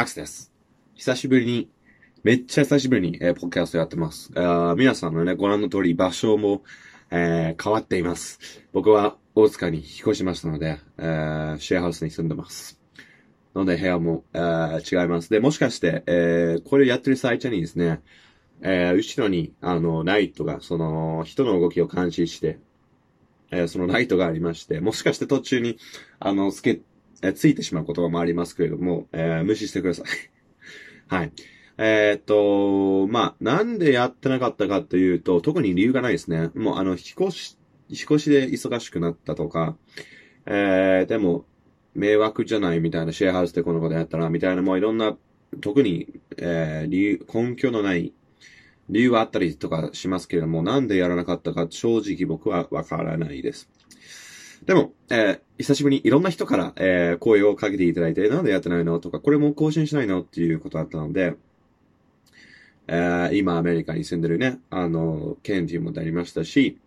マックスです。久しぶりに、めっちゃ久しぶりに、えー、ポッキャストやってます。あ皆さんのね、ご覧の通り、場所も、えー、変わっています。僕は大塚に引っ越しましたので、えー、シェアハウスに住んでます。ので、部屋も、えー、違います。で、もしかして、えー、これやってる最中にですね、えー、後ろに、あの、ライトが、その、人の動きを監視して、えー、そのライトがありまして、もしかして途中に、あの、つけ、えついてしまう言葉もありますけれども、えー無視してください。はい。えーっと、まあ、なんでやってなかったかというと、特に理由がないですね。もう、あの、引っ越し、引越しで忙しくなったとか、えー、でも、迷惑じゃないみたいな、シェアハウスでこのことやったら、みたいな、もういろんな、特に、えー、理由、根拠のない、理由はあったりとかしますけれども、なんでやらなかったか、正直僕はわからないです。でも、えー久しぶりにいろんな人から、えー声をかけていただいて、なんでやってないのとか、これも更新しないのっていうことだったので、えー今アメリカに住んでるね、あの、ケンティもなりましたし、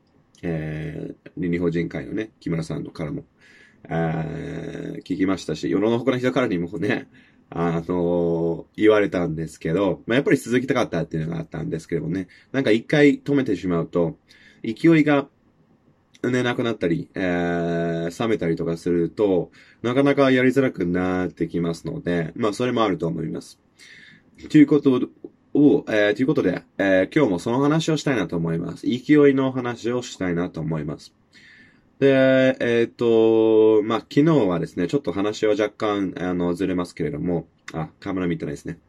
えー、日本人会のね、木村さんのからも、えー聞きましたし、世の他の人からにもね、あの言われたんですけど、まあ、やっぱり続きたかったっていうのがあったんですけどもね、なんか一回止めてしまうと、勢いが、ね、なくなったり、えー、冷めたりとかすると、なかなかやりづらくなってきますので、まあ、それもあると思います。ということを、えー、ということで、えー今日もその話をしたいなと思います。勢いの話をしたいなと思います。で、えっ、と、まあ、昨日はですね、ちょっと話は若干、あの、ずれますけれども、あ、カメラ見てないですね。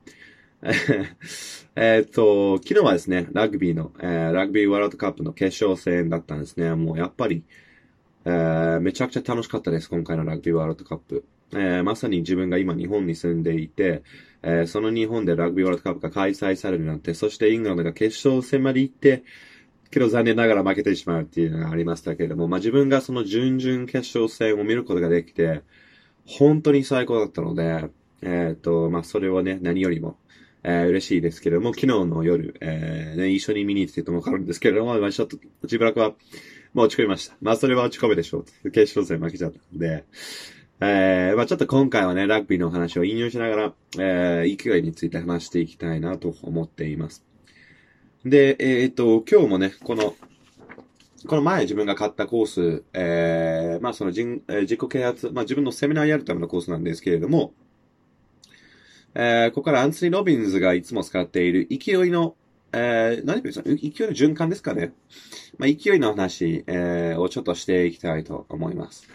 えっと、昨日はですね、ラグビーの、えーラグビーワールドカップの決勝戦だったんですね。もうやっぱり、えーめちゃくちゃ楽しかったです、今回のラグビーワールドカップ。えーまさに自分が今日本に住んでいて、えーその日本でラグビーワールドカップが開催されるなんて、そしてイングランドが決勝戦まで行って、けど残念ながら負けてしまうっていうのがありましたけれども、まあ自分がその準々決勝戦を見ることができて、本当に最高だったので、えっ、と、まあそれはね、何よりも、えー嬉しいですけれども、昨日の夜、えーね、一緒に見に行ってともわかるんですけれども、まあちょっと、しばらは、まあ落ち込みました。まあそれは落ち込むでしょう。決勝戦負けちゃったんで、えー、まあちょっと今回はね、ラグビーの話を引用しながら、えー、勢いについて話していきたいなと思っています。で、えっ、と、今日もね、この、この前自分が買ったコース、えー、まあその人、えー自己啓発、まあ自分のセミナーやるためのコースなんですけれども、えー、ここからアンソニー・ロビンズがいつも使っている勢いの、えー、何て言うんですか勢いの循環ですかね。まあ勢いの話、えー、をちょっとしていきたいと思います。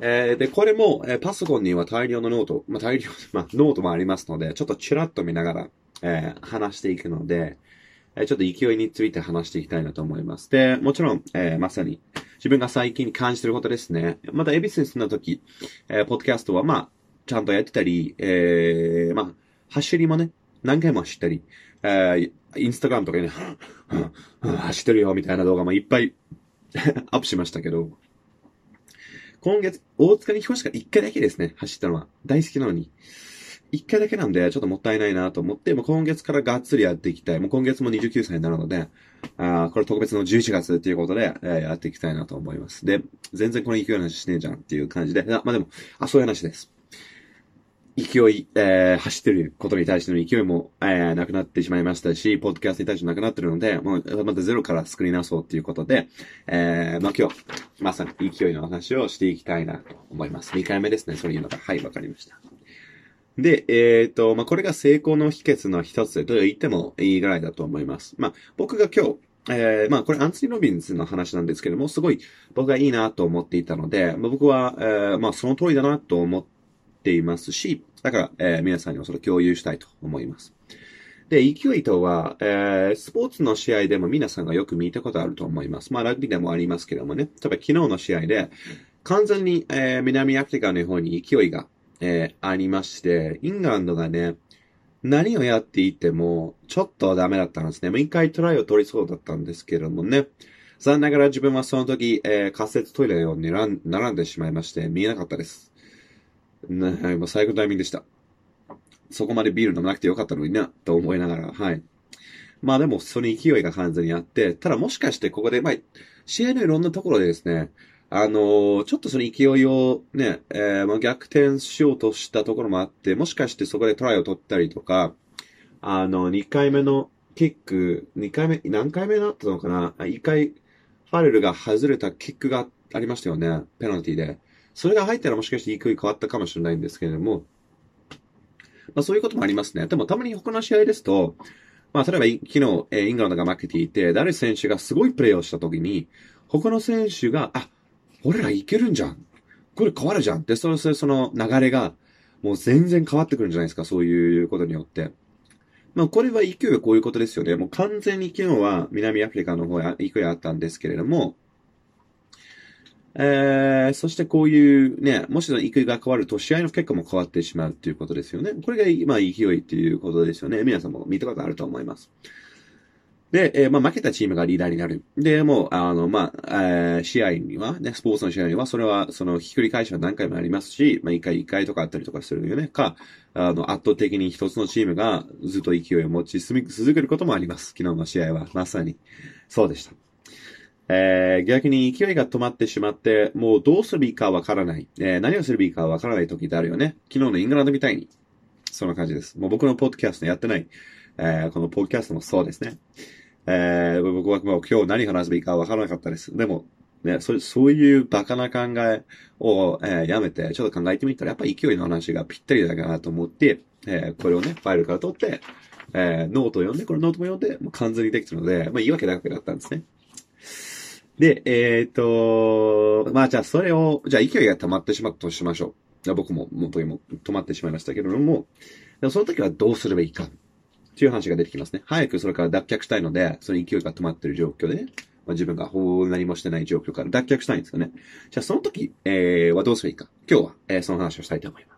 えー、で、これも、えーパソコンには大量のノート、まあ大量、まあノートもありますので、ちょっとチラッと見ながら、えー話していくので、えーちょっと勢いについて話していきたいなと思います。で、もちろん、えーまさに、自分が最近感じてることですね。まだエビスに住んだ時、えーポッドキャストは、まあ、ちゃんとやってたり、えーまあ、走りもね、何回も走ったり、えーインスタグラムとかにね、走ってるよ、みたいな動画もいっぱい アップしましたけど、今月、大塚に引っ越しから1回だけですね、走ったのは。大好きなのに。1回だけなんで、ちょっともったいないなと思って、もう今月からがっつりやっていきたい。もう今月も29歳になるので、あーこれ特別の11月っていうことで、えーやっていきたいなと思います。で、全然この勢いの話しねえじゃんっていう感じで、あまあでも、あ、そういう話です。勢い、えー、走ってることに対しての勢いも、えー、なくなってしまいましたし、ポッドキャストに対してなくなってるので、もう、またゼロから作り直そうっていうことで、えー、まあ今日、まさに勢いの話をしていきたいなと思います。2回目ですね、そういうのが。はい、わかりました。で、えっ、と、まあ、これが成功の秘訣の一つと言ってもいいぐらいだと思います。まあ、僕が今日、えー、まあ、これアンソニー・ロビンズの話なんですけども、すごい僕がいいなと思っていたので、まあ、僕は、えー、まあ、その通りだなと思っていますし、だから、えー、皆さんにもそれを共有したいと思います。で、勢いとは、えー、スポーツの試合でも皆さんがよく見たことあると思います。まあ、ラグビーでもありますけどもね。例えば昨日の試合で、完全に、えー、南アフリカの方に勢いが、えー、ありまして、イングランドがね、何をやっていても、ちょっとダメだったんですね。もう一回トライを取りそうだったんですけどもね。残念ながら自分はその時、えー、仮設トイレを並ん並んでしまいまして、見えなかったです。ね、はい、もう最高のタイミングでした。そこまでビール飲まなくてよかったのにな、と思いながら、はい。まあでも、その勢いが完全にあって、ただもしかしてここで、まあ、試合のいろんなところでですね、あのーちょっとその勢いをね、えーまあ、逆転しようとしたところもあって、もしかしてそこでトライを取ったりとか、あの、2回目のキック、2回目、何回目だったのかな ?1 回、ファレルが外れたキックがありましたよね。ペナルティで。それが入ったらもしかして勢い変わったかもしれないんですけれども、まあそういうこともありますね。でもたまに他の試合ですと、まあ例えば昨日、えイングランドが負けていて、ダル選手がすごいプレーをした時に、他の選手が、あ、俺らいけるんじゃん。これ変わるじゃん。で、その、その流れが、もう全然変わってくるんじゃないですか。そういうことによって。まあ、これは勢いはこういうことですよね。もう完全に昨日は南アフリカの方へ勢いあったんですけれども、えー、そしてこういうね、もしの勢いが変わると試合の結果も変わってしまうっていうことですよね。これが、ま、勢いっていうことですよね。皆さんも見たことあると思います。で、えーまあ、負けたチームがリーダーになる。で、もう、あの、まあ、えー試合には、ね、スポーツの試合には、それは、その、ひっくり返しは何回もありますし、まあ、一回一回とかあったりとかするよね。か、あの、圧倒的に一つのチームがずっと勢いを持ち続けることもあります。昨日の試合は、まさに。そうでした。えー逆に勢いが止まってしまって、もうどうすればいいかわからない。えー何をすればいいかわからない時ってあるよね。昨日のイングランドみたいに。そんな感じです。もう僕のポッドキャストやってない。えーこのポッドキャストもそうですね。えー僕はもう今日何話せばいいかわからなかったです。でも、ね、そそういうバカな考えを、えーやめて、ちょっと考えてみたら、やっぱ勢いの話がぴったりだかなと思って、えーこれをね、ファイルから取って、えーノートを読んで、これノートも読んで、もう完全にできたので、まあ、言い訳だけだったんですね。で、えっ、と、まあじゃあそれを、じゃあ勢いが溜まってしまったとしましょう。僕も元にも止まってしまいましたけれども、その時はどうすればいいか。っていう話が出てきますね。早くそれから脱却したいので、その勢いが止まっている状況で、まあ、自分がほう何もしてない状況から脱却したいんですよね。じゃあその時、えー、はどうすればいいか。今日は、えーその話をしたいと思います。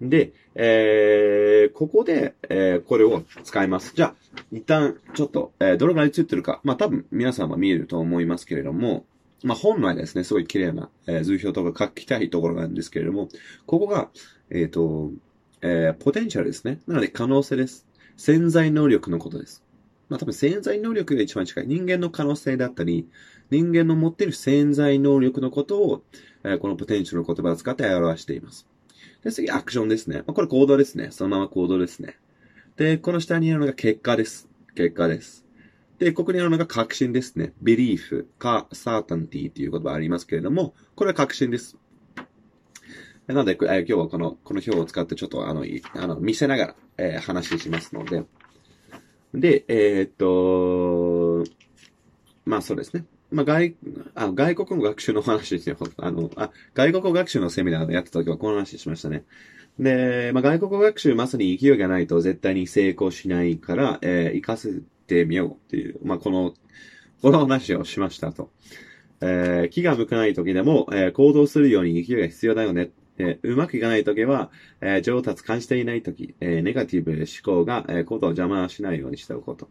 で、えー、ここで、えー、これを使います。じゃあ、一旦、ちょっと、えー、どれぐらい映ってるか。まあ、多分、皆さんは見えると思いますけれども、まあ、本来ですね、すごい綺麗な、えー図表とか書きたいところなんですけれども、ここが、えっ、と、えー、ポテンシャルですね。なので、可能性です。潜在能力のことです。まあ、多分、潜在能力が一番近い。人間の可能性だったり、人間の持っている潜在能力のことを、えーこのポテンシャルの言葉を使って表しています。で、次、アクションですね。まあ、これ行動ですね。そのまま行動ですね。で、この下にあるのが結果です。結果です。で、ここにあるのが確信ですね。belief か certainty という言葉ありますけれども、これは確信です。なので、今日はこの、この表を使ってちょっとあの、あの、見せながら、えー話しますので。で、えーっと、まあそうですね。まあ外、あ、外国語学習の話ですよ。あの、あ、外国語学習のセミナーでやった時はこの話しましたね。で、まあ外国語学習まさに勢いがないと絶対に成功しないから、えー、活かせてみようっていう、まあこの、この話をしましたと。えー気が向かない時でも、えー行動するように勢いが必要だよね。えーうまくいかない時は、えー上達感じていない時、えーネガティブ思考が、えー行動を邪魔しないようにしておこうと。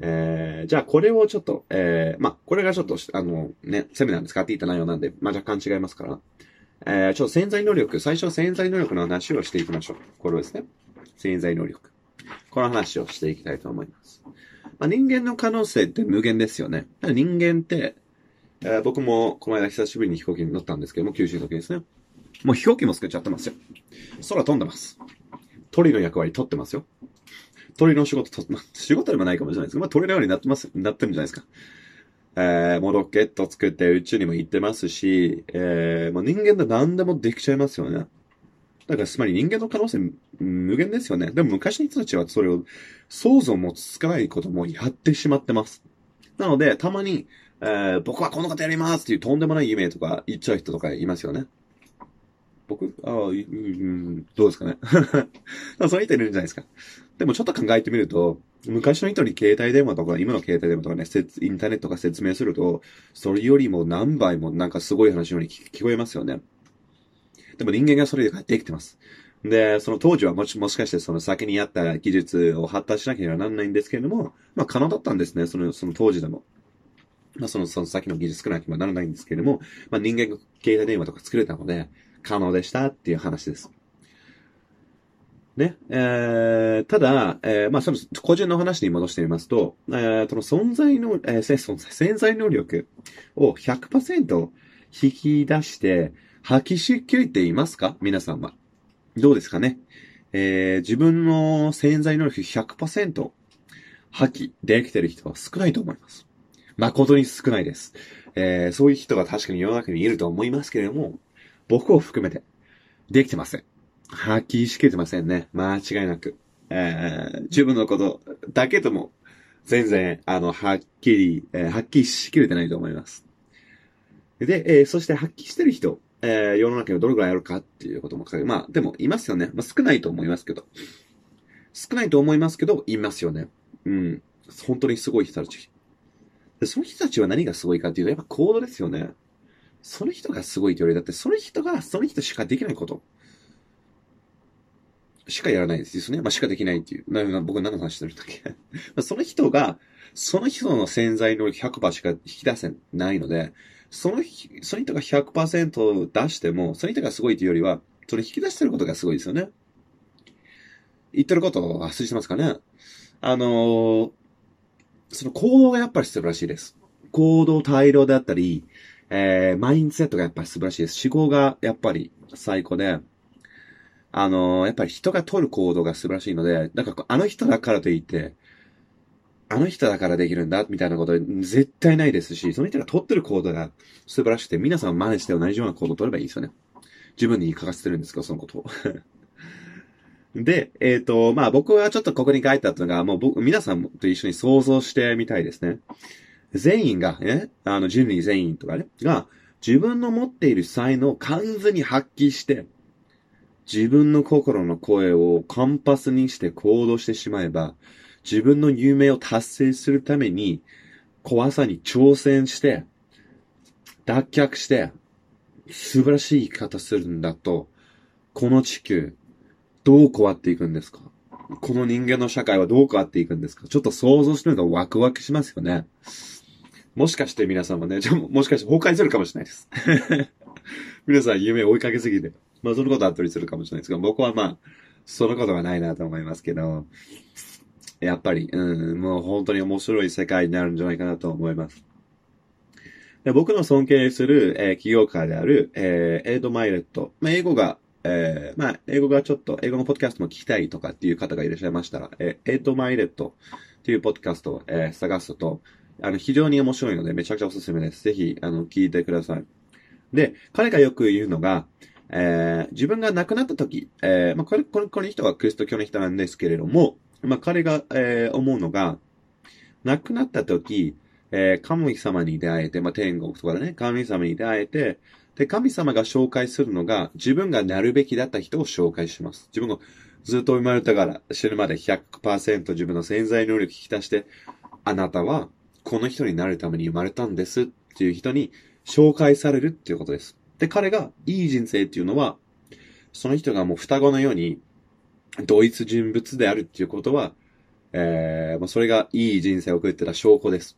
えーじゃあこれをちょっと、えーまあ、これがちょっと、あの、ね、セミナーで使っていた内容なんで、まあ、若干違いますから。えーちょっと潜在能力、最初は潜在能力の話をしていきましょう。これをですね。潜在能力。この話をしていきたいと思います。まあ、人間の可能性って無限ですよね。人間って、えー僕もこの間久しぶりに飛行機に乗ったんですけども、九州の時ですね。もう飛行機も作っちゃってますよ。空飛んでます。鳥の役割取ってますよ。鳥の仕事と、仕事でもないかもしれないですけど、まあ、鳥のようになってます、なってるんじゃないですか。えー、もうロケット作って宇宙にも行ってますし、えー、もう人間で何でもできちゃいますよね。だから、つまり人間の可能性無限ですよね。でも昔の人たちはそれを想像もつかないこともやってしまってます。なので、たまに、えー、僕はこのことやりますっていうとんでもない夢とか言っちゃう人とかいますよね。僕？ああ、うん、どうですかね。そういう人いるんじゃないですか。でもちょっと考えてみると、昔の人に携帯電話とか、今の携帯電話とかね、インターネットが説明すると、それよりも何倍もなんかすごい話のように聞こえますよね。でも人間がそれでできてます。で、その当時はもし、もしかしてその先にあった技術を発達しなければならないんですけれども、まあ可能だったんですね、その、その当時でも。まあその、その先の技術作らなければならないんですけれども、まあ人間が携帯電話とか作れたので、可能でしたっていう話です。ね、えー、ただ、えー、まあ、その、個人の話に戻してみますと、えー、その存在の、えー、存在、潜在能力を100%引き出して発揮しきれていますか？皆さんは。どうですかね？えー、自分の潜在能力100%発揮できてる人は少ないと思います。誠に少ないです。えー、そういう人が確かに世の中にいると思いますけれども、僕を含めて、できてません。発揮しきれてませんね。間違いなく。えー、自分のことだけとも、全然、あの、はっきり、えー、発揮しきれてないと思います。で、えー、そして発揮してる人、えー、世の中にどれくらいあるかっていうことも書いて、まあ、でも、いますよね。まあ、少ないと思いますけど。少ないと思いますけど、いますよね。うん。本当にすごい人たち。で、その人たちは何がすごいかっていうと、やっぱコードですよね。その人がすごいというより、だってその人がその人しかできないこと。しかやらないですね。まあ、しかできないっていう。な僕何の話してるんだっけ？その人が、その人の潜在能力100%しか引き出せないので、その、その人が100%出しても、その人がすごいというよりは、それ引き出してることがすごいですよね。言ってることを忘れてますかね？あのー、その行動がやっぱり素晴らしいです。行動、態度であったり、えー、マインセットがやっぱり素晴らしいです。思考がやっぱり最高で、あのー、やっぱり人が取る行動が素晴らしいので、なんかあの人だからといって、あの人だからできるんだ、みたいなこと絶対ないですし、その人が取ってる行動が素晴らしくて、皆さん真似して同じような行動を取ればいいですよね。自分に言い書かせてるんですか、そのことを。で、えっ、ー、と、まあ僕はちょっとここに書いてあったのが、もう僕、皆さんと一緒に想像してみたいですね。全員が、ね、あの人類全員とかね、が、自分の持っている才能を完全に発揮して、自分の心の声をカンパスにして行動してしまえば、自分の夢を達成するために、怖さに挑戦して、脱却して、素晴らしい生き方するんだと、この地球、どう変わっていくんですか？この人間の社会はどう変わっていくんですか？ちょっと想像してるとワクワクしますよね。もしかして皆さんもね、じゃもしかして崩壊するかもしれないです。皆さん夢追いかけすぎて、まあそのことあったりするかもしれないですが、僕はまあ、そのことはないなと思いますけど、やっぱり、うん、もう本当に面白い世界になるんじゃないかなと思います。で僕の尊敬する、えー、起業家である、えー、エイド・マイレット。まあ、英語が、えー、まあ、英語がちょっと、英語のポッドキャストも聞きたいとかっていう方がいらっしゃいましたら、えー、エイド・マイレットっていうポッドキャストを、えー、探すと、あの、非常に面白いので、めちゃくちゃおすすめです。ぜひ、あの、聞いてください。で、彼がよく言うのが、えー、自分が亡くなった時、えー、まあ、これ、これ、この人はクリスト教の人なんですけれども、まあ、彼が、えー、思うのが、亡くなった時、えー、神様に出会えて、まあ、天国とかでね、神様に出会えて、で、神様が紹介するのが、自分がなるべきだった人を紹介します。自分がずっと生まれたから死ぬまで100%自分の潜在能力を引き出して、あなたはこの人になるために生まれたんですっていう人に紹介されるっていうことです。で、彼がいい人生っていうのは、その人がもう双子のように同一人物であるっていうことは、えー、まあ、それがいい人生を送ってた証拠です。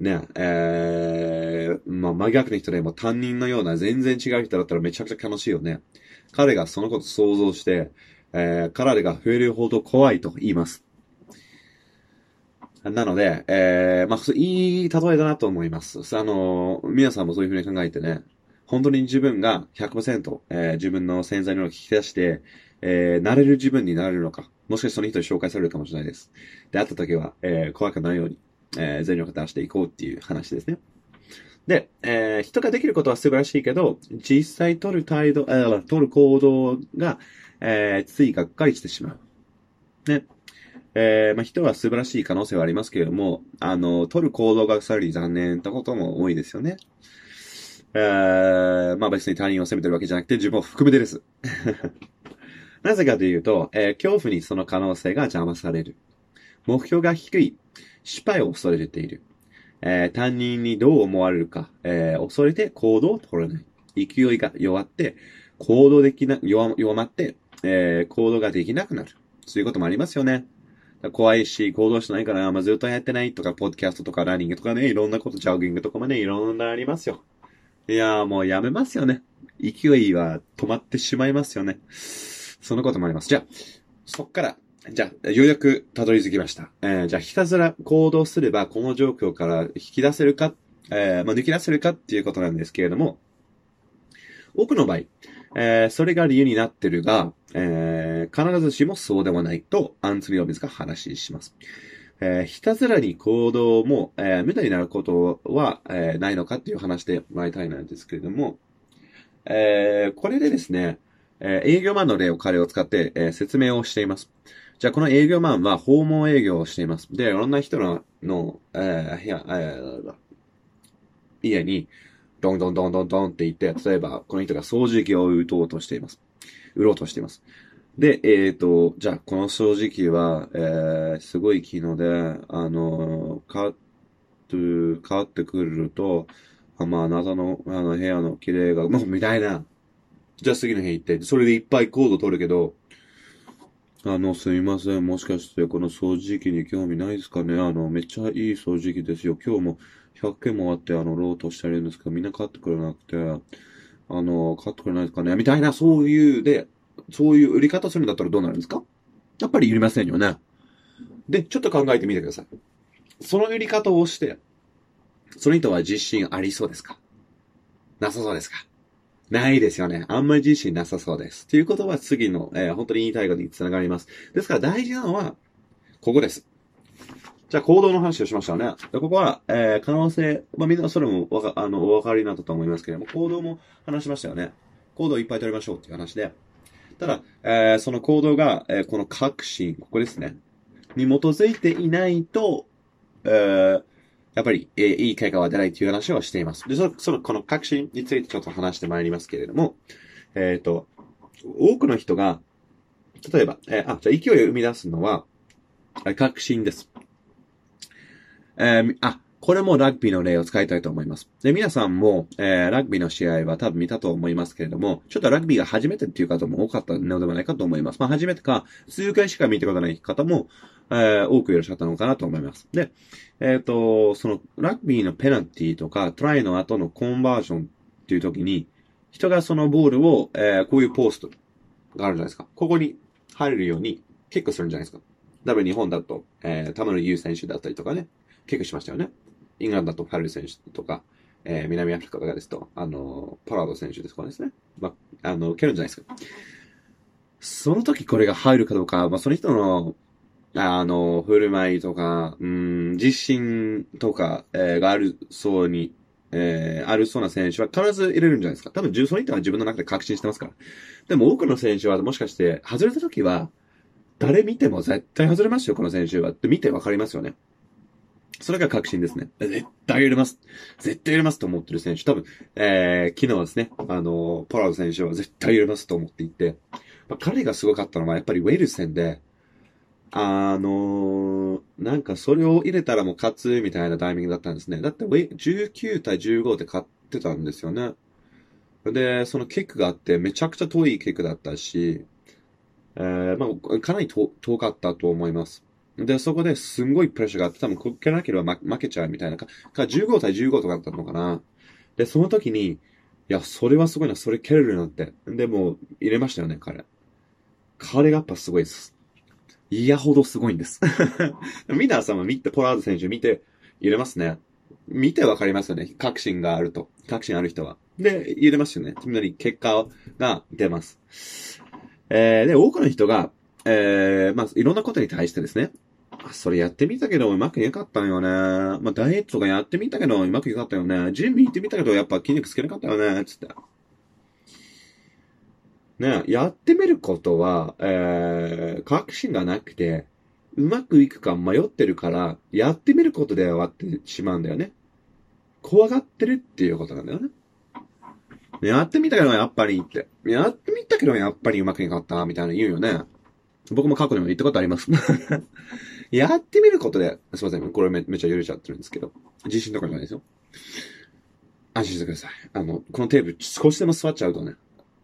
ね、えー、まあ、真逆の人でも担任のような全然違う人だったらめちゃくちゃ楽しいよね。彼がそのこと想像して、えー、彼が増えるほど怖いと言います。なので、えー、まあ、いい例えだなと思います。あの、皆さんもそういうふうに考えてね、本当に自分が100%、えー、自分の潜在能力を引き出して、えー、なれる自分になれるのか、もしかしてその人に紹介されるかもしれないです。で、会った時は、えー、怖くないように、えー、全力を出していこうっていう話ですね。で、えー、人ができることは素晴らしいけど、実際取る態度、えー、取る行動が、えー、ついがっかりしてしまう。ね。えー、まあ、人は素晴らしい可能性はありますけれども、あの、取る行動がさらに残念なことも多いですよね。えー、まあ別に他人を責めてるわけじゃなくて自分を含めてです。なぜかというと、えー、恐怖にその可能性が邪魔される。目標が低い。失敗を恐れている。えー、他人にどう思われるか、えー、恐れて行動を取れない。勢いが弱って、行動できな、弱弱まって、えー、行動ができなくなる。そういうこともありますよね。怖いし、行動しないから、まあ、ずっとやってないとか、ポッドキャストとか、ランニングとかね、いろんなこと、ジョギングとかもね、いろんなありますよ。いやーもうやめますよね。勢いは止まってしまいますよね。そのこともあります。じゃあ、そっから、じゃあ、ようやくたどり着きました。えー、じゃあ、ひたすら行動すれば、この状況から引き出せるか、えー、まあ、抜き出せるかっていうことなんですけれども、多くの場合、えー、それが理由になってるが、えー、必ずしもそうではないと、アンツリー・オビスが話します。えー、ひたすらに行動も、えー、無駄になることは、えー、ないのかっていう話でもらいたいなんですけれども、えー、これでですね、えー、営業マンの例を彼を使って、えー、説明をしています。じゃあ、この営業マンは訪問営業をしています。で、いろんな人の、の、えー、部屋、えー、家に、ドンドンドンドンドンって言って、例えば、この人が掃除機を打とうとしています。売ろうとしています。で、えっ、ー、と、じゃあ、この掃除機は、えー、すごい機能で、あの、買って、買ってくると、あまあ、あなたの、あの、部屋の綺麗が、もう、みたいな。じゃあ次の部屋行って、それでいっぱいコード取るけど、あの、すみません。もしかして、この掃除機に興味ないですかね？あの、めっちゃいい掃除機ですよ。今日も100件もあって、あの、ロートしてるんですけど、みんな買ってくれなくて、あの、買ってくれないですかね？みたいな、そういう、で、そういう売り方するんだったらどうなるんですか？やっぱりいりませんよね。で、ちょっと考えてみてください。その売り方をして、その人は自信ありそうですか？なさそうですか？ないですよね。あんまり自信なさそうです。ということは次の、えー、本当に言いたいことにつながります。ですから大事なのは、ここです。じゃあ行動の話をしましたよね。でここは、えー、可能性、まあみんなそれもわか、あの、お分かりになったと思いますけれども、行動も話しましたよね。行動をいっぱい取りましょうっていう話で。ただ、えー、その行動が、えー、この確信、ここですね。に基づいていないと、えー、やっぱり、えー、いい結果は出ないという話をしています。で、その、その、この確信についてちょっと話してまいりますけれども、えっ、ー、と、多くの人が、例えば、えー、あ、じゃ勢いを生み出すのは、確信です。えー、あ、これもラグビーの例を使いたいと思います。で、皆さんも、えー、ラグビーの試合は多分見たと思いますけれども、ちょっとラグビーが初めてっていう方も多かったのではないかと思います。まあ、初めてか、数回しか見たことない方も、えー、多くいらっしゃったのかなと思います。で、えっ、ー、と、その、ラグビーのペナルティとか、トライの後のコンバージョンっていう時に、人がそのボールを、えー、こういうポストがあるじゃないですか。ここに入れるように、キックするんじゃないですか。多分日本だと、えー、田村優選手だったりとかね、キックしましたよね。イングランドだとファル選手とか、えー、南アフリカとかですと、あの、ポラード選手ですかですね。まあ、あの、蹴るんじゃないですか。その時これが入るかどうか、まあ、その人の、あの、振る舞いとか、うん、自信とか、えー、があるそうに、えー、あるそうな選手は必ず入れるんじゃないですか。多分、その人は自分の中で確信してますから。でも多くの選手はもしかして、外れた時は、誰見ても絶対外れますよ、この選手は。って見てわかりますよね。それが確信ですね。絶対入れます。絶対入れますと思ってる選手、多分、えー、昨日はですね、あの、ポラード選手は絶対入れますと思っていて、まあ、彼がすごかったのは、やっぱりウェールズ戦で、あのー、なんかそれを入れたらもう勝つみたいなタイミングだったんですね。だって、19対15で勝ってたんですよね。で、そのキックがあって、めちゃくちゃ遠いキックだったし、えー、まあ、かなり遠かったと思います。で、そこですんごいプレッシャーがあって、多分こけなければ負けちゃうみたいなか、か15対15とかだったのかな。で、その時に、いや、それはすごいな、それ蹴れるなんて。でも、入れましたよね、彼。彼がやっぱすごいです。嫌ほどすごいんです。ミナーさんは見て、ポラード選手見て、入れますね。見てわかりますよね。確信があると。確信ある人は。で、入れますよね。つまり結果が出ます。えー、で、多くの人が、えー、まあ、いろんなことに対してですね、それやってみたけどうまくいなかったよね。まあ、ダイエットとかやってみたけどうまくいかったよね。ジム行ってみたけどやっぱ筋肉つけなかったよね。つって。ね、やってみることは、えー、確信がなくて、うまくいくか迷ってるから、やってみることで終わってしまうんだよね。怖がってるっていうことなんだよね。やってみたけどやっぱりって。やってみたけどやっぱりうまくいかった、みたいな言うよね。僕も過去にも言ったことあります。やってみることで、すいません、これめめっちゃ許しちゃってるんですけど、自信とかじゃないですよ。安心してください。あの、このテープ少しでも座っちゃうとね、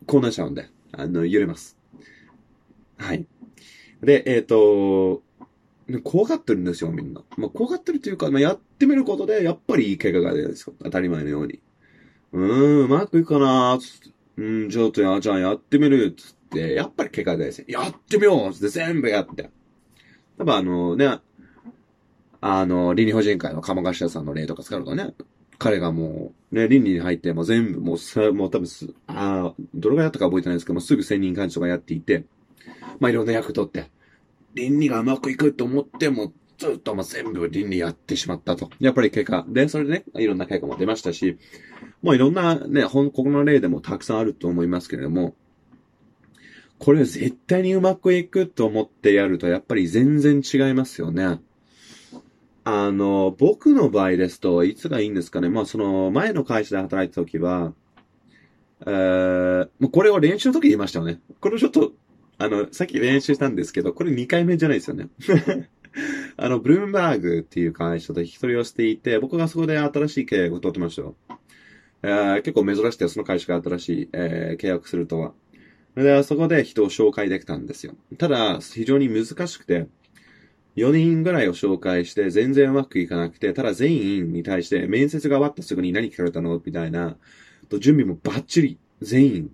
こうなっちゃうんで、あの、揺れます。はい。で、えっ、ー、と、怖がってるんですよ、みんな。まあ、怖がってるというか、まあ、やってみることで、やっぱりいい結果が出るんですよ。当たり前のように。うーん、うまくいくかなつっ。うん、ちょっとや、じゃあやってみる。つって。、やっぱり結果でですね、やってみようつって全部やって。多分あのね、あの、倫理法人会の鴨頭さんの例とか使うとね、彼がもう、ね、倫理に入って、もう全部、もう、さ、もう多分す、ああどれぐらいやったか覚えてないですけどもう、すぐ専任幹事とかやっていて、まあ、いろんな役取って、倫理がうまくいくと思って、も、ずっともう全部倫理やってしまったと。やっぱり結果。で、それでね、いろんな結果も出ましたし、もういろんなね、ここの例でもたくさんあると思いますけれども、これ絶対にうまくいくと思ってやると、やっぱり全然違いますよね。あの、僕の場合ですと、いつがいいんですかね。まあ、その、前の会社で働いた時は、えー、もうこれを練習の時言いましたよね。これちょっと、あの、さっき練習したんですけど、これ2回目じゃないですよね。あの、ブルームバーグっていう会社と引き取りをしていて、僕がそこで新しい契約を取ってましたよ。えー、結構珍しくて、その会社が新しい、えー、契約するとは。で、そこで人を紹介できたんですよ。ただ、非常に難しくて、4人ぐらいを紹介して全然うまくいかなくて、ただ全員に対して面接が終わったすぐに何聞かれたの？みたいな、と準備もバッチリ全員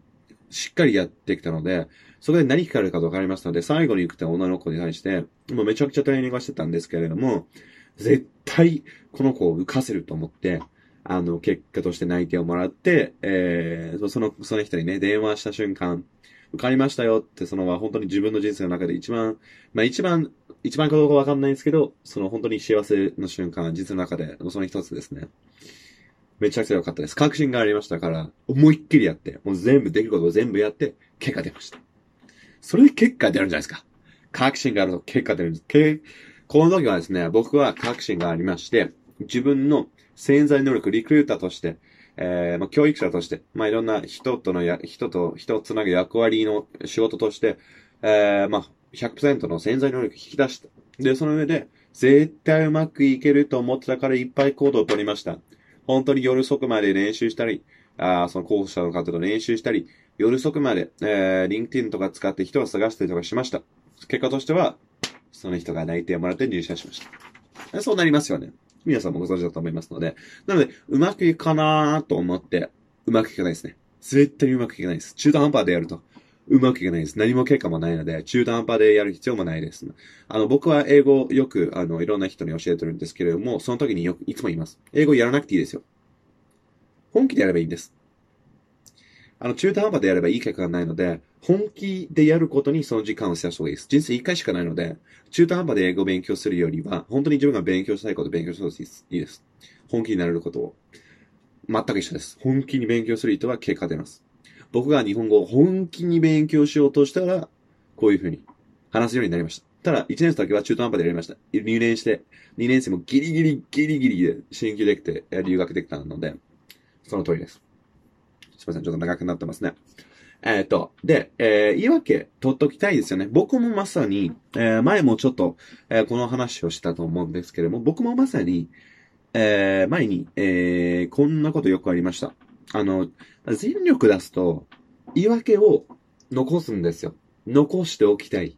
しっかりやってきたので、そこで何聞かれるかと分かりますので、最後に行くた女の子に対して、もうめちゃくちゃトレーニングはしてたんですけれども、絶対この子を浮かせると思って、あの、結果として内定をもらって、えー、その、その人にね、電話した瞬間、受かりましたよって、そのは本当に自分の人生の中で一番、まあ一番一番かどうかわかんないんですけど、その本当に幸せの瞬間、実の中で、その一つですね。めちゃくちゃ良かったです。確信がありましたから、思いっきりやって、もう全部できることを全部やって、結果出ました。それで結果出るんじゃないですか。確信があると結果出るんです。けこの時はですね、僕は確信がありまして、自分の潜在能力、リクルーターとして、えー、まあ、教育者として、まあ、いろんな人とのや、人と人をつなぐ役割の仕事として、えー、まあ、100%の潜在能力を引き出した。で、その上で、絶対うまくいけると思ってたからいっぱい行動を取りました。本当に夜遅くまで練習したり、あその候補者の方と練習したり、夜遅くまで、えー、リンクティンとか使って人を探したりとかしました。結果としては、その人が内定をもらって入社しました。そうなりますよね。皆さんもご存知だと思いますので。なので、うまくいくかなと思って、うまくいかないですね。絶対にうまくいかないです。中途半端でやると。うまくいかないです。何も結果もないので、中途半端でやる必要もないです。あの、僕は英語をよく、あの、いろんな人に教えてるんですけれども、その時によく、いつも言います。英語やらなくていいですよ。本気でやればいいんです。あの、中途半端でやればいい結果がないので、本気でやることにその時間を費やした方がいいです。人生一回しかないので、中途半端で英語を勉強するよりは、本当に自分が勉強したいことを勉強した方がいいです。本気になれることを。全く一緒です。本気に勉強する人は結果出ます。僕が日本語を本気に勉強しようとしたら、こういう風に話すようになりました。ただ、1年生だけは中途半端でやりました。入年して、2年生もギリギリギリギリで進級できて、留学できたので、その通りです。すいません、ちょっと長くなってますね。えっ、ー、と、で、えー、言い訳取っときたいですよね。僕もまさに、えー、前もちょっと、えー、この話をしたと思うんですけれども、僕もまさに、えー、前に、えー、こんなことよくありました。あの、全力出すと、言い訳を残すんですよ。残しておきたい。い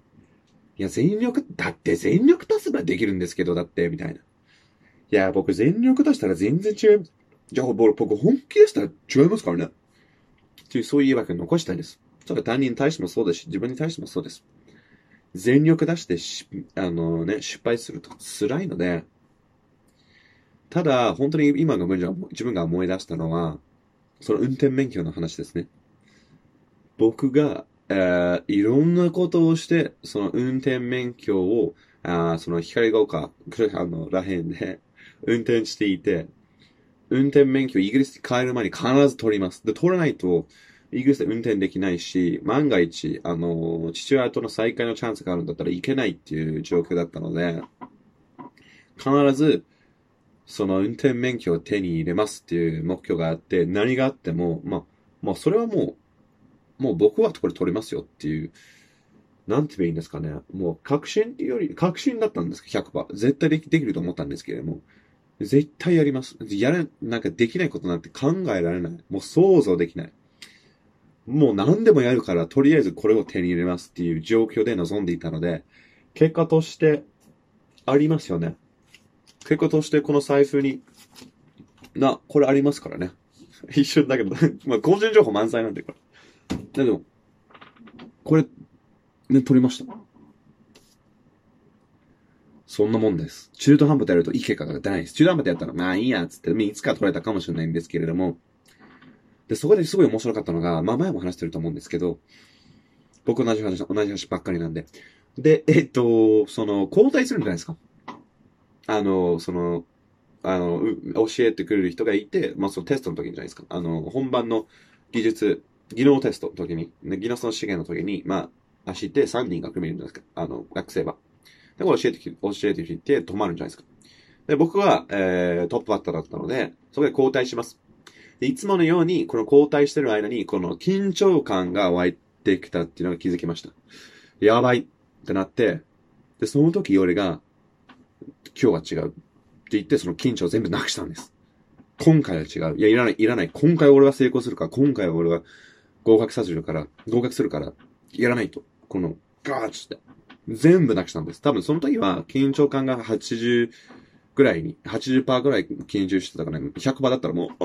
や、全力、だって全力出せばできるんですけど、だって、みたいな。いや、僕全力出したら全然違います。じゃあ、僕本気出したら違いますからね。っていう、そういう言い訳を残したいです。それは他人に対してもそうですし、自分に対してもそうです。全力出してし、あのね、失敗すると辛いので、ただ、本当に今の文章自分が思い出したのは、その運転免許の話ですね。僕が、えー、いろんなことをして、その運転免許を、あその光が丘、あの、らへんで、運転していて、運転免許イギリスに帰る前に必ず取ります。で、取らないと、イギリスで運転できないし、万が一、あの、父親との再会のチャンスがあるんだったらいけないっていう状況だったので、必ず、その運転免許を手に入れますっていう目標があって、何があっても、まあ、まあ、それはもう、もう僕はこれ取りますよっていう、なんて言えばいいんですかね。もう確信っていうより、確信だったんですけど、100%。絶対できできると思ったんですけれども、絶対やります。やれ、なんかできないことなんて考えられない。もう想像できない。もう何でもやるから、とりあえずこれを手に入れますっていう状況で臨んでいたので、結果としてありますよね。結果としてこの財布に、な、これありますからね。一瞬だけど まあ、個人情報満載なんで、これ。でも、これ、ね、取りました。そんなもんです。中途半端でやるといい結果が出ないです。中途半端でやったら、まあいいや、つって、いつか取れたかもしれないんですけれども、で、そこですごい面白かったのが、まあ前も話してると思うんですけど、僕同じ話、同じ話ばっかりなんで。で、えっと、その、交代するんじゃないですか。あの、その、あの、教えてくれる人がいて、まあそのテストの時にじゃないですか。あの、本番の技術、技能テストの時に、技能その資源の時に、まあ、足して3人が組めるんじゃないですか。あの、学生は。で、これ教えてき、教えてきて止まるんじゃないですか。で、僕は、えー、トップバッターだったので、そこで交代します。で、いつものように、この交代してる間に、この緊張感が湧いてきたっていうのが気づきました。やばいってなって、で、その時俺が、今日は違うって言って、その緊張を全部なくしたんです。今回は違う。いや、いらない、いらない。今回俺は成功するから、今回は俺は合格させるから、合格するから、やらないと。この、ガーッつって。全部なくしたんです。多分その時は緊張感が80ぐらいに、80%ぐらい緊張してたから、ね、100%だったらもう、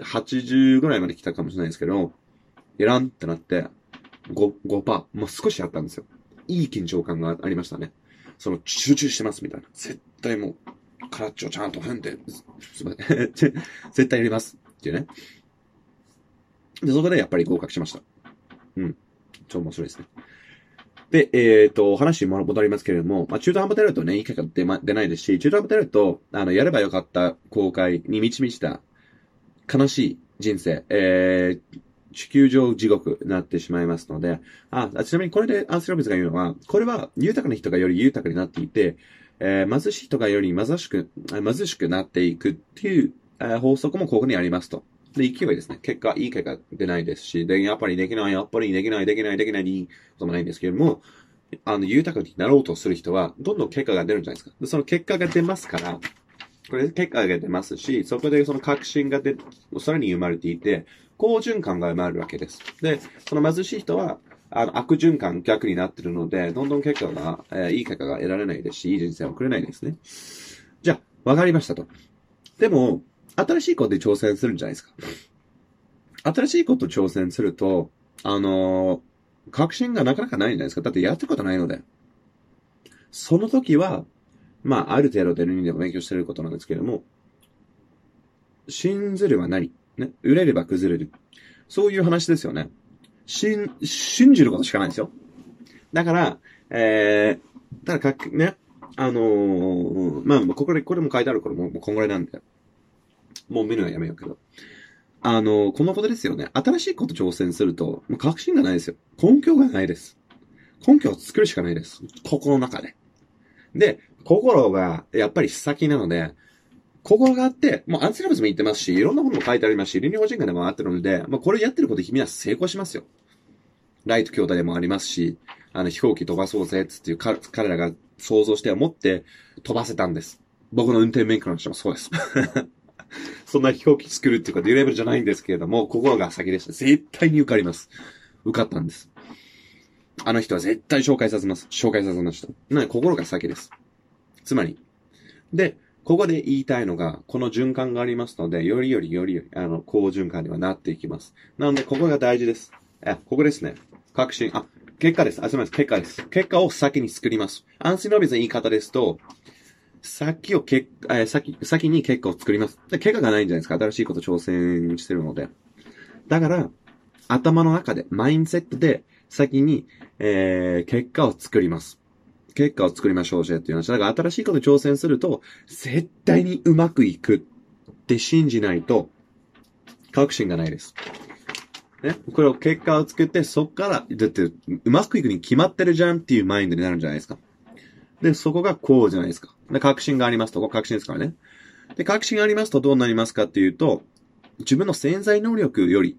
80ぐらいまで来たかもしれないですけど、いらんってなって、5、5%、もう少しあったんですよ。いい緊張感がありましたね。その、集中してますみたいな。絶対もう、カラッチをちゃんと踏んで、すみません。絶対やりますっていうね。で、そこでやっぱり合格しました。うん。超面白いですね。で、えっ、ー、と、話に戻りますけれども、まあ、中途半端であるとね、いい結果出ま、出ないですし、中途半端であると、あの、やればよかった公開に導いた悲しい人生、えー、地球上地獄になってしまいますので、あ、ちなみにこれでアンスロビスが言うのは、これは豊かな人がより豊かになっていて、えー、貧しい人がより貧しく、貧しくなっていくっていう、えー、法則もここにありますと。で、勢いですね。結果、いい結果出ないですし、で、やっぱりできない、やっぱりできない、できない、できない、いいこともないんですけれども、あの、豊かになろうとする人は、どんどん結果が出るんじゃないですか。でその結果が出ますから、これ結果が出ますし、そこでその確信が出、さらに生まれていて、好循環が生まれるわけです。で、その貧しい人は、あの、悪循環逆になってるので、どんどん結果が、えー、いい結果が得られないですし、いい人生を送れないですね。じゃあ、わかりましたと。でも、新しいことで挑戦するんじゃないですか。新しいこと挑戦すると、あのー、確信がなかなかないんじゃないですか。だってやったことないので。その時は、まあ、ある程度で何でも勉強してることなんですけれども、信ずるは何ね。売れれば崩れる。そういう話ですよね。信、信じることしかないんですよ。だから、えー、ただか、ね、あのー、まあ、ここで、これも書いてあるからもう、もうこんぐらいなんで、もう見るのはやめようけど。あの、このことですよね。新しいこと挑戦すると、もう確信がないですよ。根拠がないです。根拠を作るしかないです。心の中で。で、心がやっぱり先なので、心があって、もうアンセラブスも言ってますし、いろんなものも書いてありますし、倫理法人会でもあってるので、まあこれやってること君は成功しますよ。ライト兄弟でもありますし、あの飛行機飛ばそうぜっていう彼らが想像して思って飛ばせたんです。僕の運転免許の人もそうです。そんな飛行機作るっていうか、デュレーブルじゃないんですけれども、心が先でした。絶対に受かります。受かったんです。あの人は絶対紹介させます。紹介させました。なので、心が先です。つまり。で、ここで言いたいのが、この循環がありますので、よりよりよりより、あの、好循環にはなっていきます。なので、ここが大事です。あ、ここですね。確信。あ、結果です。あ、すみません。結果です。結果を先に作ります。アンシノビズの言い方ですと、先をけ、えー、先、先に結果を作ります。で、結果がないんじゃないですか。新しいこと挑戦してるので。だから、頭の中で、マインセットで、先に、えー、結果を作ります。結果を作りましょう、じゃっていう話。だから新しいこと挑戦すると、絶対にうまくいくって信じないと、確信がないです。ね。これを結果を作って、そっから、だって、うまくいくに決まってるじゃんっていうマインドになるんじゃないですか。で、そこがこうじゃないですか。で、確信がありますと、これ確信ですからね。で、確信がありますとどうなりますかっていうと、自分の潜在能力より、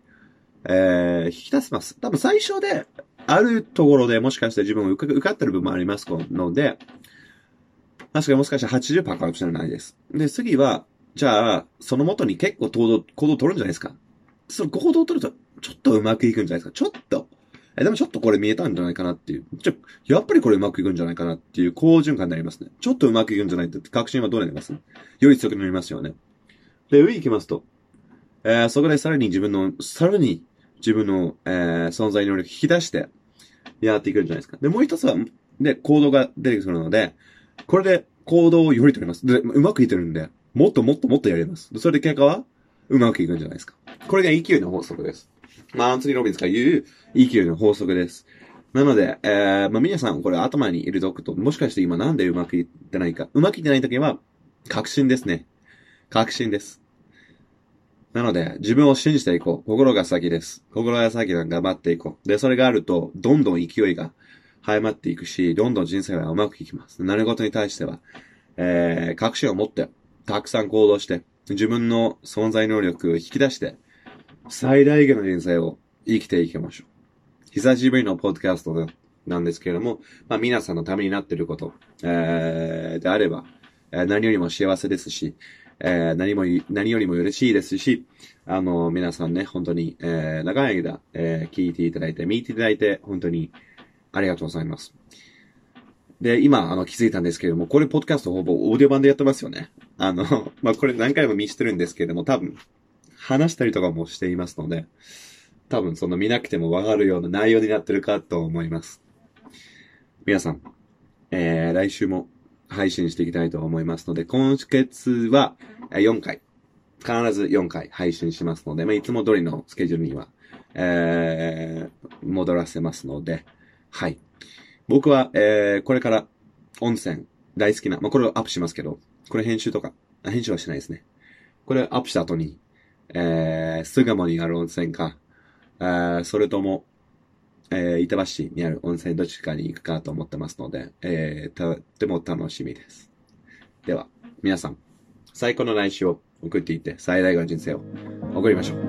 えー、引き出せます。多分最初で、あるところでもしかして自分を受かってる部分もありますので、確かにもしかしたら80%かもしれないです。で、次は、じゃあ、その元に結構行動、行動取るんじゃないですか。その行動を取ると、ちょっとうまくいくんじゃないですか。ちょっと。え、でもちょっとこれ見えたんじゃないかなっていう。ちょ、やっぱりこれうまくいくんじゃないかなっていう好循環になりますね。ちょっとうまくいくんじゃないって確信はどうなりますより強くなりますよね。で、上行きますと、えー、そこでさらに自分の、さらに自分の、えー、存在能力引き出して、やっていけるんじゃないですか。で、もう一つは、で、行動が出てくるので、これで行動をより取ります。で、うまくいってるんで、もっともっともっとやれます。それで結果は、うまくいくんじゃないですか。これが EQ の法則です。まあ、アンソニー・ロビンスが言う EQ の法則です。なので、えー、まあ、皆さんこれ頭に入れておくと、もしかして今なんでうまくいってないか。うまくいってない時は、確信ですね。確信です。なので、自分を信じていこう。心が先です。心が先だ頑張っていこう。で、それがあると、どんどん勢いが早まっていくし、どんどん人生はうまくいきます。何事に対しては、えー、確信を持って、たくさん行動して、自分の存在能力を引き出して、最大限の人生を生きていきましょう。久しぶりのポッドキャストなんですけれども、まあ皆さんのためになっていること、えー、であれば、えー、何よりも幸せですし、えー、何も、何よりも嬉しいですし、あの、皆さんね、本当に、えー、長い間、えー、聞いていただいて、見ていただいて、本当に、ありがとうございます。で、今、あの、気づいたんですけれども、これ、ポッドキャストほぼオーディオ版でやってますよね。あの、まあ、これ何回も見してるんですけれども、多分、話したりとかもしていますので、多分、その見なくてもわかるような内容になってるかと思います。皆さん、えー、来週も配信していきたいと思いますので、今月は4回、必ず4回配信しますので、まあ、いつも通りのスケジュールには、えー、戻らせますので、はい。僕は、えー、これから温泉大好きな、まあ、これをアップしますけど、これ編集とか、編集はしないですね。これアップした後に、えー、巣鴨にある温泉か、えー、それとも、えー、板橋にある温泉どっちかに行くかと思ってますので、えー、とっても楽しみです。では、皆さん、最高の来週を送っていって最大の人生を送りましょう。